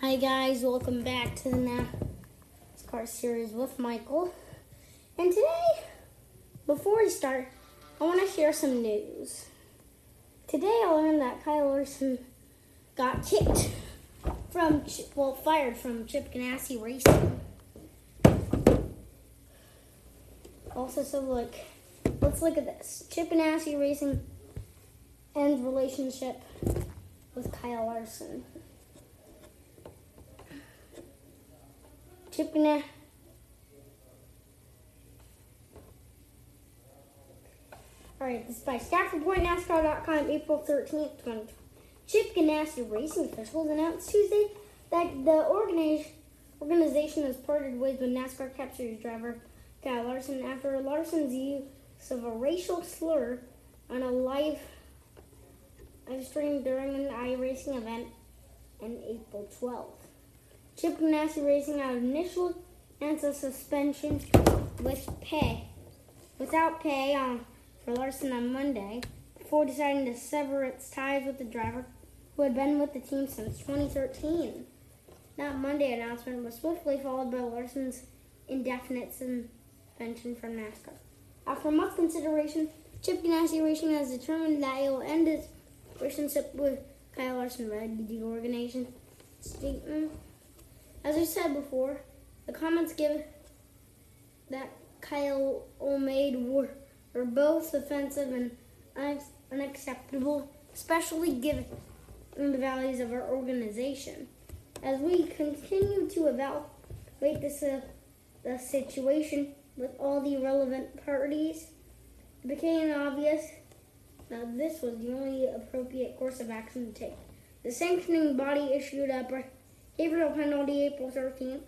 Hi guys, welcome back to the NASCAR series with Michael. And today, before we start, I want to share some news. Today I learned that Kyle Larson got kicked from, well, fired from Chip Ganassi Racing. Also, so look, let's look at this. Chip Ganassi Racing and relationship with Kyle Larson. Chip Alright, this is by StaffordPointNASCAR.com, April 13th, 2020. Chip Ganassi Racing officials announced Tuesday that the organization organization has parted ways with NASCAR Cup Series driver Kyle Larson after Larson's use of a racial slur on a live stream during an iRacing event on April 12th. Chip Ganassi Racing had initial answer suspension with pay, without pay on for Larson on Monday, before deciding to sever its ties with the driver who had been with the team since 2013. That Monday announcement was swiftly followed by Larson's indefinite suspension from NASCAR. After much consideration, Chip Ganassi Racing has determined that it will end its relationship with Kyle Larson, read the organization statement. As I said before, the comments given that Kyle made were, were both offensive and unacceptable, especially given the values of our organization. As we continue to evaluate this, uh, the situation with all the relevant parties, it became obvious that this was the only appropriate course of action to take. The sanctioning body issued a behavioral penalty April 13th,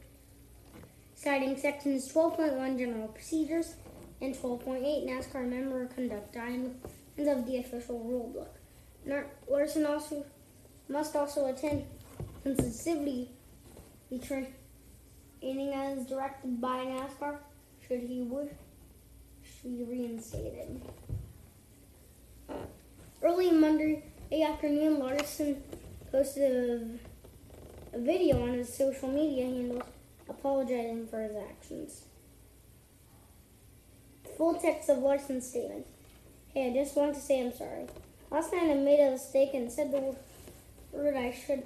citing sections 12.1 General Procedures and 12.8 NASCAR Member Conduct Guidelines of the official rulebook. Larson also must also attend sensitivity training as directed by NASCAR should he wish to be reinstated. Early Monday afternoon, Larson posted a, a video on his social media handles apologizing for his actions. Full text of Larson's statement. Hey, I just want to say I'm sorry. Last night I made a mistake and said the word I should.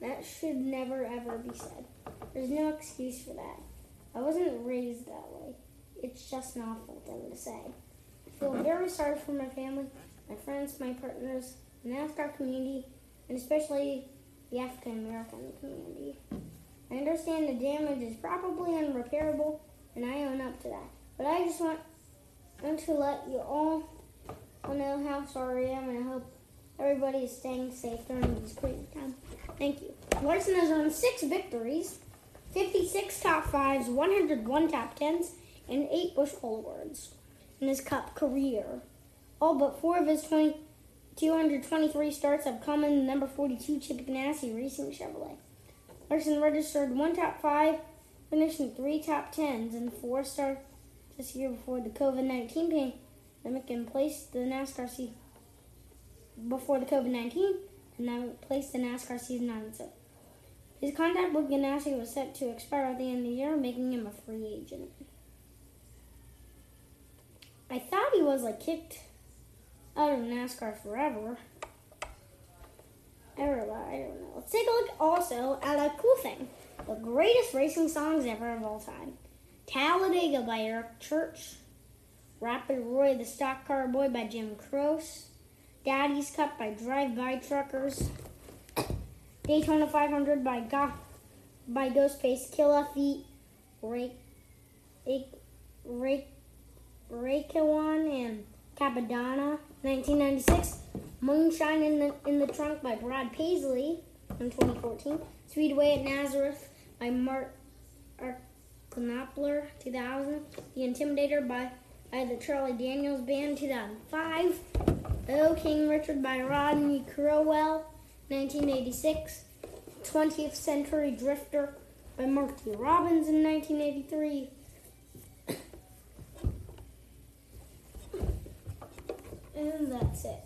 That should never ever be said. There's no excuse for that. I wasn't raised that way. It's just an awful thing to say. I feel very sorry for my family, my friends, my partners, the NASCAR community, and especially the African American community. I understand the damage is probably unrepairable, and I own up to that. But I just want, want to let you all know how sorry I am, and I hope everybody is staying safe during this crazy time. Thank you. Larson has earned six victories, 56 top fives, 101 top tens, and eight Gold awards in his Cup career. All but four of his 20, 223 starts have come in number 42 Chip Ganassi Racing Chevrolet. Larson registered one top five, finishing three top tens, and four stars this year before the COVID 19 pandemic and placed the NASCAR season before the COVID 19 pandemic placed the NASCAR season on its own. His contract with Ganassi was set to expire at the end of the year, making him a free agent. I thought he was like kicked out of NASCAR forever. I. I don't know. Let's take a look also at a cool thing: the greatest racing songs ever of all time. Talladega by Eric Church, Rapid Roy the Stock Car Boy by Jim Croce, Daddy's Cup by Drive By Truckers, Daytona 500 by Go- by Ghostface Killah Feet, Rake, Rake, Rake, Raekwon and Cappadonna, 1996. Moonshine in the in the Trunk by Brad Paisley in 2014. Speedway at Nazareth by Mark Knopfler, 2000. The Intimidator by, by the Charlie Daniels Band, 2005. Oh King Richard by Rodney Crowell, 1986. 20th Century Drifter by Marty Robbins in 1983. And that's it.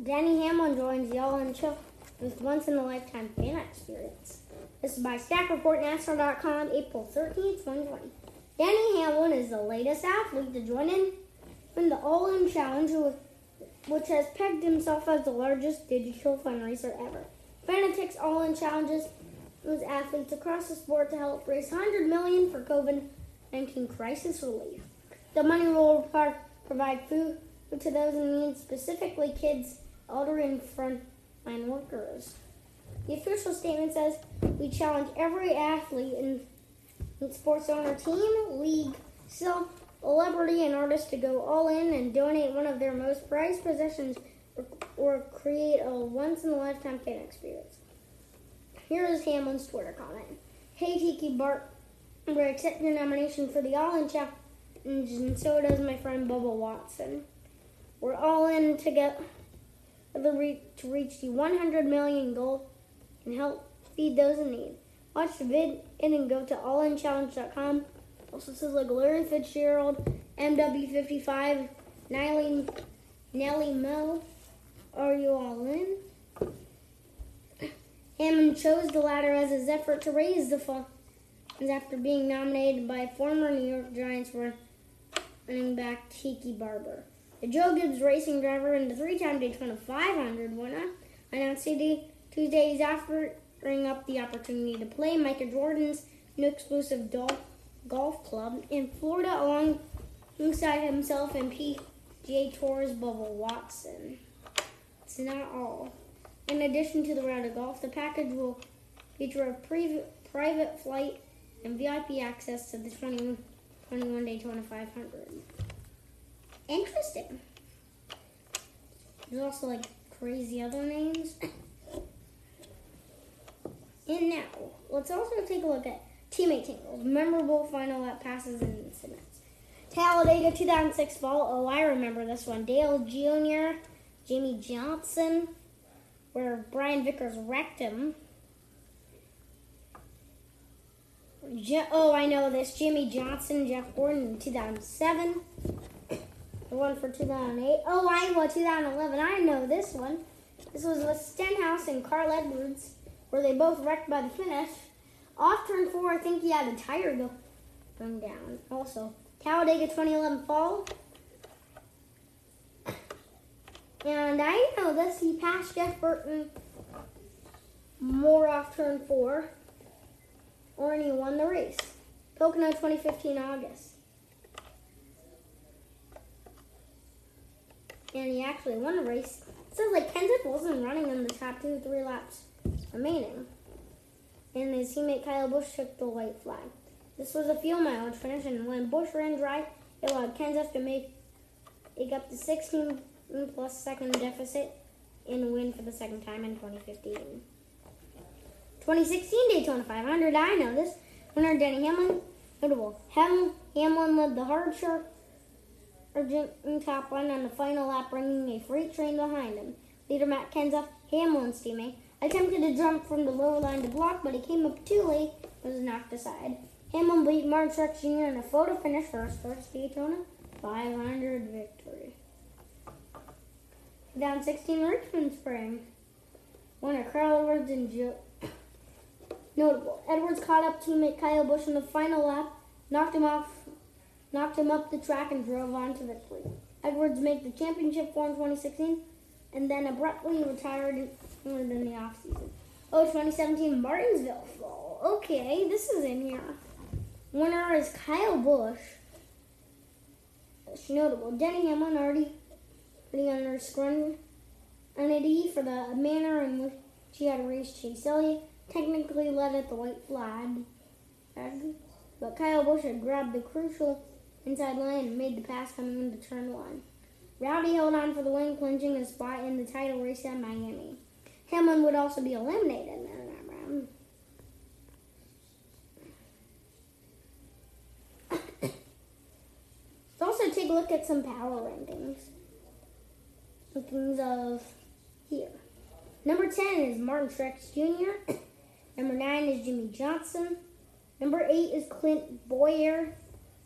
Denny Hamlin joins All In Challenge with Once in a Lifetime Fan Experience. This is by StackReportNational.com, April 13, 2020. Denny Hamlin is the latest athlete to join in, from the All In Challenge, which has pegged himself as the largest digital fundraiser ever. Fanatics All In Challenges was athletes across the sport to help raise 100 million for COVID-19 crisis relief. The money will provide food to those in need, specifically kids, elderly, and frontline workers. The official statement says we challenge every athlete in, in sports owner, team, league, celebrity, and artist to go all in and donate one of their most prized possessions or, create a once in a lifetime fan experience. Here is Hamlin's Twitter comment. Hey Tiki Bart, I accept your nomination for the All In Challenge, and so does my friend Bubba Watson. We're all in to together to reach the 100 million goal and help feed those in need. Watch the vid and go to allinchallenge.com. Also says like Larry Fitzgerald, MW55, Nelly, Nelly Mo. Are you all in? Hammond chose the latter as his effort to raise the funds after being nominated by former New York Giants running back Tiki Barber. The Joe Gibbs racing driver and the three-time Daytona 500 winner announced Tuesday he's offering up the opportunity to play Michael Jordan's new exclusive golf club in Florida alongside himself and PGA Tour's Bubba Watson. It's not all. In addition to the round of golf, the package will feature a pre- private flight and VIP access to the 2021 Daytona 500. Interesting. There's also like crazy other names. and now, let's also take a look at teammate tingles, memorable final lap passes and incidents. Talladega 2006 fall. Oh, I remember this one. Dale Jr., Jimmie Johnson, where Brian Vickers wrecked him. oh, I know this. Jimmie Johnson, Jeff Gordon in 2007. The one for 2008. Oh, I Iowa 2011. I know this one. This was with Stenhouse and Carl Edwards, where they both wrecked by the finish. Off turn four, I think he had a tire go going down. Also, Talladega 2011 fall. And I know this. He passed Jeff Burton more off turn four, or he won the race. Pocono 2015 August. and he actually won the race. It says like Kenseth wasn't running in the top two, three laps remaining. And his teammate Kyle Busch took the white flag. This was a fuel mileage finish, and when Busch ran dry, it allowed Kenseth to make it up to 16 plus second deficit and win for the second time in 2015. 2016 Daytona 500, I know this. Winner Denny Hamlin, notable. Ham, Hamlin led the hard shark Argentine top line on the final lap, bringing a freight train behind him. Leader Matt Kenseth, Hamlin's teammate, attempted to jump from the lower line to block, but he came up too late and was knocked aside. Hamlin beat Martin Truex Jr. in a photo finish for his first Daytona 500 victory. Down 16 Richmond Spring. Winner Carl Edwards and Joe. Notable. Edwards caught up teammate Kyle Busch in the final lap, knocked him off knocked him up the track and drove on to victory. Edwards made the championship four in 2016 and then abruptly retired in the offseason. Oh, 2017 Martinsville Fall. Okay, this is in here. Winner is Kyle Busch. That's notable. Denny Hamlin already putting under scrutiny for the manner in which she had raced Chase Elliott. Technically led at the white flag. But Kyle Busch had grabbed the crucial inside line and made the pass coming into turn one. Rowdy held on for the win, clinching a spot in the title race at Miami. Hamlin would also be eliminated in that round. Let's also take a look at some power rankings. Rankings of here. Number 10 is Martin Truex Jr. Number 9 is Jimmie Johnson. Number 8 is Clint Bowyer.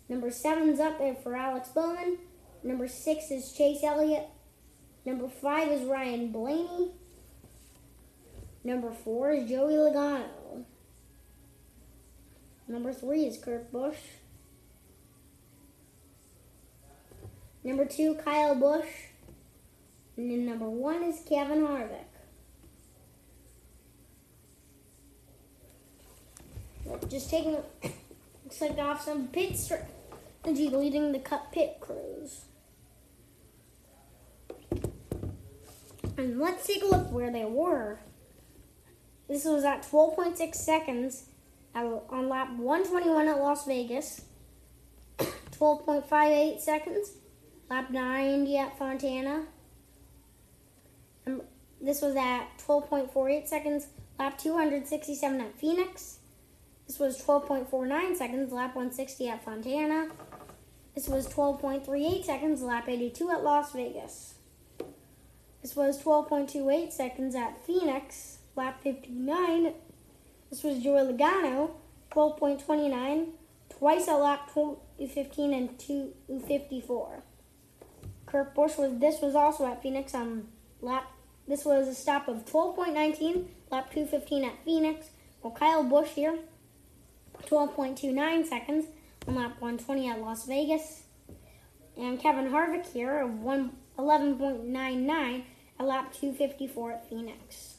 Number seven's up there for Alex Bowman. Number six is Chase Elliott. Number five is Ryan Blaney. Number four is Joey Logano. Number three is Kurt Busch. Number two, Kyle Busch. And then number one is Kevin Harvick. Just taking looks like off some pit strategy leading the Cup pit crews. And let's take a look where they were. This was at 12.6 seconds on lap 121 at Las Vegas. 12.58 seconds, lap 90 at Fontana. This was at 12.48 seconds, lap 267 at Phoenix. This was 12.49 seconds, lap 160 at Fontana. This was 12.38 seconds, lap 82 at Las Vegas. This was 12.28 seconds at Phoenix, lap 59. This was Joey Logano, 12.29, twice at lap 15 and 254. Kurt Busch was this was also at Phoenix on lap. This was a stop of 12.19, lap 215 at Phoenix. Well, Kyle Busch here, 12.29 seconds on lap 120 at Las Vegas. And Kevin Harvick here of 11.99 at lap 254 at Phoenix.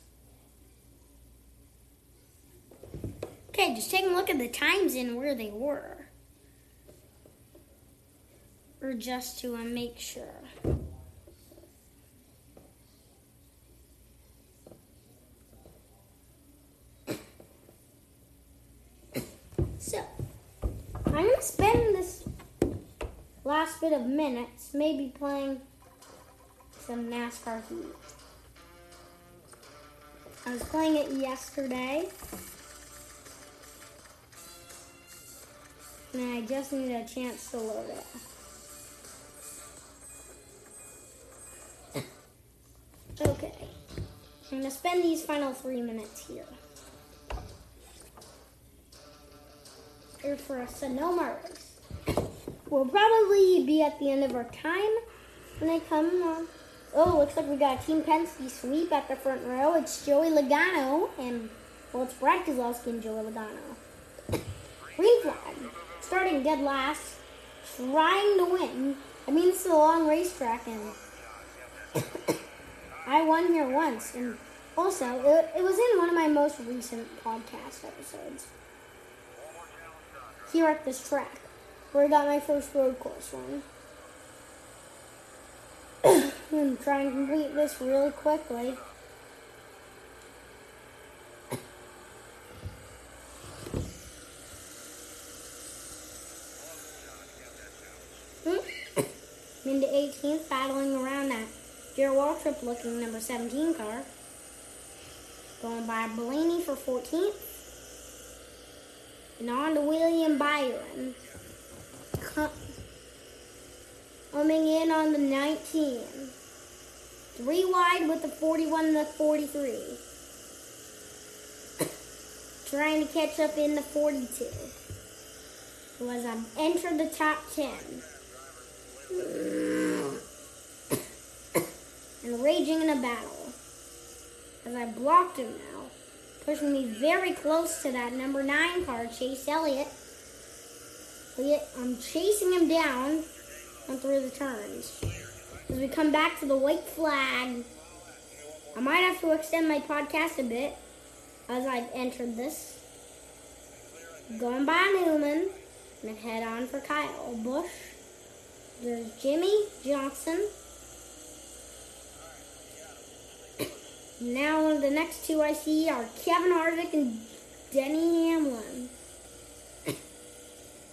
Okay, just taking a look at the times and where they were. Or just to uh, make sure. So, I'm to spend this last bit of minutes maybe playing some NASCAR Heat. I was playing it yesterday. And I just need a chance to load it. Okay. I'm going to spend these final three minutes here. Here for a Sonoma race. We'll probably be at the end of our time when they come on. Oh, looks like we got a Team Penske sweep at the front row. It's Joey Logano and, well, it's Brad Keselowski and Joey Logano. Green flag. Starting dead last. Trying to win. I mean, is a long racetrack, and I won here once. And also, it, it was in one of my most recent podcast episodes. Here at this track, where I got my first road course run. I'm trying to complete this really quickly. I'm hmm? into 18th, battling around that Darrell Waltrip looking number 17 car. Going by Blaney for 14th. And on to William Byron. Coming in on the 19. Three wide with the 41 and the 43. Trying to catch up in the 42. Was I entered the top 10. And raging in a battle. As I blocked him now. Pushing me very close to that number 9 car, Chase Elliott. I'm chasing him down and through the turns. As we come back to the white flag, I might have to extend my podcast a bit as I've entered this. Going by Newman, and head on for Kyle Busch. There's Jimmie Johnson. Now the next two I see are Kevin Harvick and Denny Hamlin.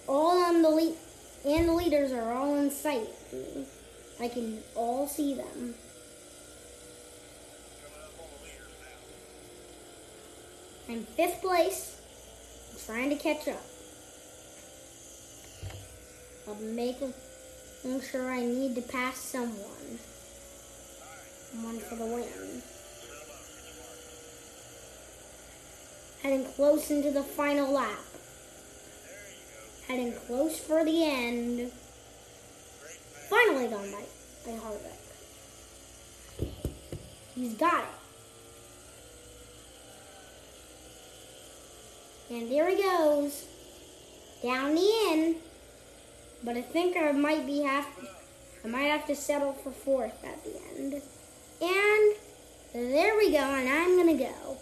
All on the lead, and the leaders are all in sight. I can all see them. I'm fifth place, I'm trying to catch up. I'm making sure I need to pass someone. One for the win. Heading close into the final lap. Heading close for the end. Finally done by, by Harvick. He's got it. And there he goes. Down the end. But I think I might be have I might have to settle for fourth at the end. And there we go, and I'm gonna go.